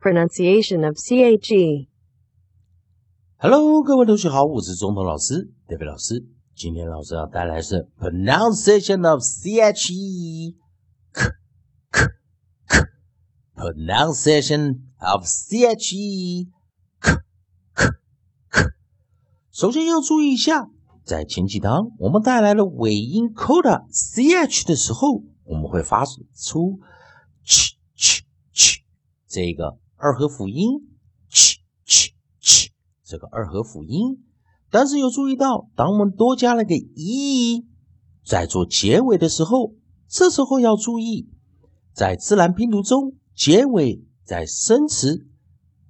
pronunciation of CHE. Hello，各位同学好，我是中通老师 David 老师。今天老师要带来是 pronunciation of CHE。k k k pronunciation of CHE。k k k 首先要注意一下，在前几堂我们带来了尾音 coda ch 的时候，我们会发出 ch ch ch 这个 二合辅音 ch ch ch 这个二合辅音。但是有注意到，当我们多加了个 e，在做结尾的时候，这时候要注意，在自然拼读中，结尾在生词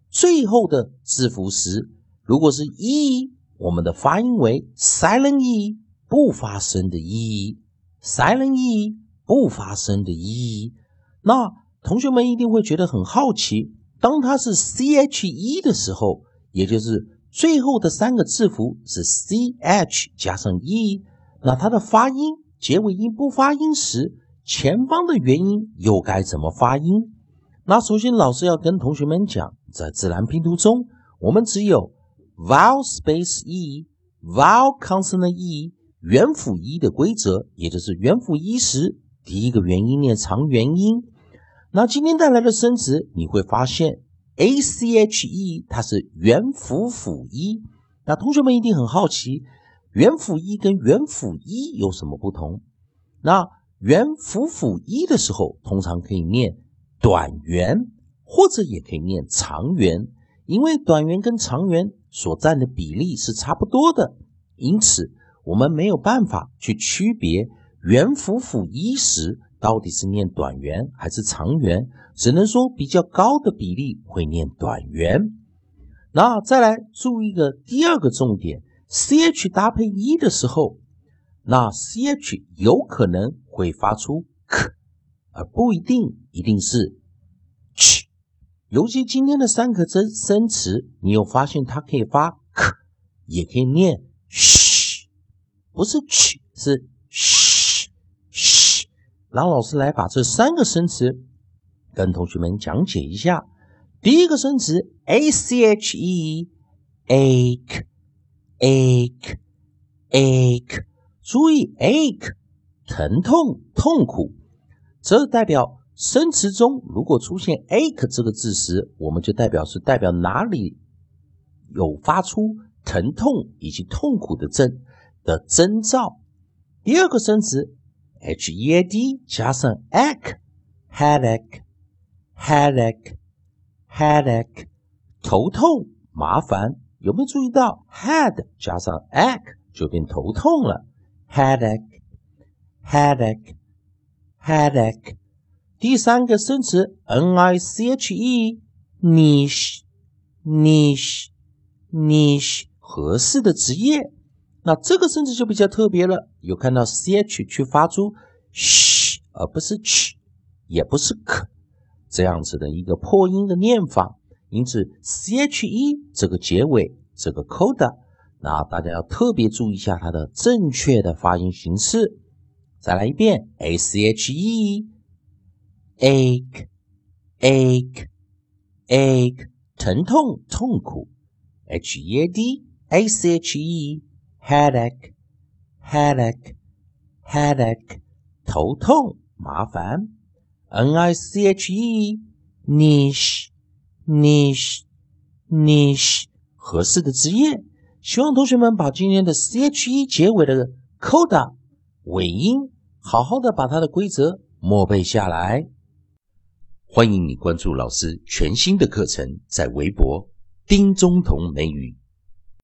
最后的字符时，如果是 e，我们的发音为 silent e，不发声的 e，silent e，不发声的 e。那同学们一定会觉得很好奇，当它是 che 的时候，也就是最后的三个字符是 c h 加上 e，那它的发音结尾音不发音时，前方的元音又该怎么发音？那首先老师要跟同学们讲，在自然拼读中，我们只有 vowel space e，vowel consonant e，元辅 e 的规则，也就是元辅 e 时，第一个元音念长元音。那今天带来的生词，你会发现。a c h e 它是元辅辅一，那同学们一定很好奇，元辅一跟元辅一有什么不同？那元辅辅一的时候，通常可以念短元，或者也可以念长元，因为短元跟长元所占的比例是差不多的，因此我们没有办法去区别元辅辅一时。到底是念短元还是长元？只能说比较高的比例会念短元。那再来注意一个第二个重点：ch 搭配一的时候，那 ch 有可能会发出 k，而不一定一定是 ch。尤其今天的三个真生词，你有发现它可以发 k，也可以念 sh，不是 ch，是。让老师来把这三个生词跟同学们讲解一下。第一个生词 a c h e，ache，ache，ache，注意 ache，疼痛、痛苦，这代表生词中如果出现 ache 这个字时，我们就代表是代表哪里有发出疼痛以及痛苦的征的征兆。第二个生词。H e a d 加上 ache，headache，headache，headache，头痛、麻烦，有没有注意到 head 加上 ache 就变头痛了？headache，headache，headache。第三个生词 n i c h e，niche，niche，niche，合适的职业。那这个生词就比较特别了，有看到 ch 去发出 sh，而不是 ch，也不是 k，这样子的一个破音的念法。因此 che 这个结尾这个 coda，那大家要特别注意一下它的正确的发音形式。再来一遍 a c h e，ache，ache，ache，疼痛痛苦，h e a d a c h e。Headache, headache, headache，头痛麻烦。n i c h e, niche, niche, niche，合适的职业。希望同学们把今天的 c h e 结尾的 coda 尾音，好好的把它的规则默背下来。欢迎你关注老师全新的课程，在微博丁中同美语。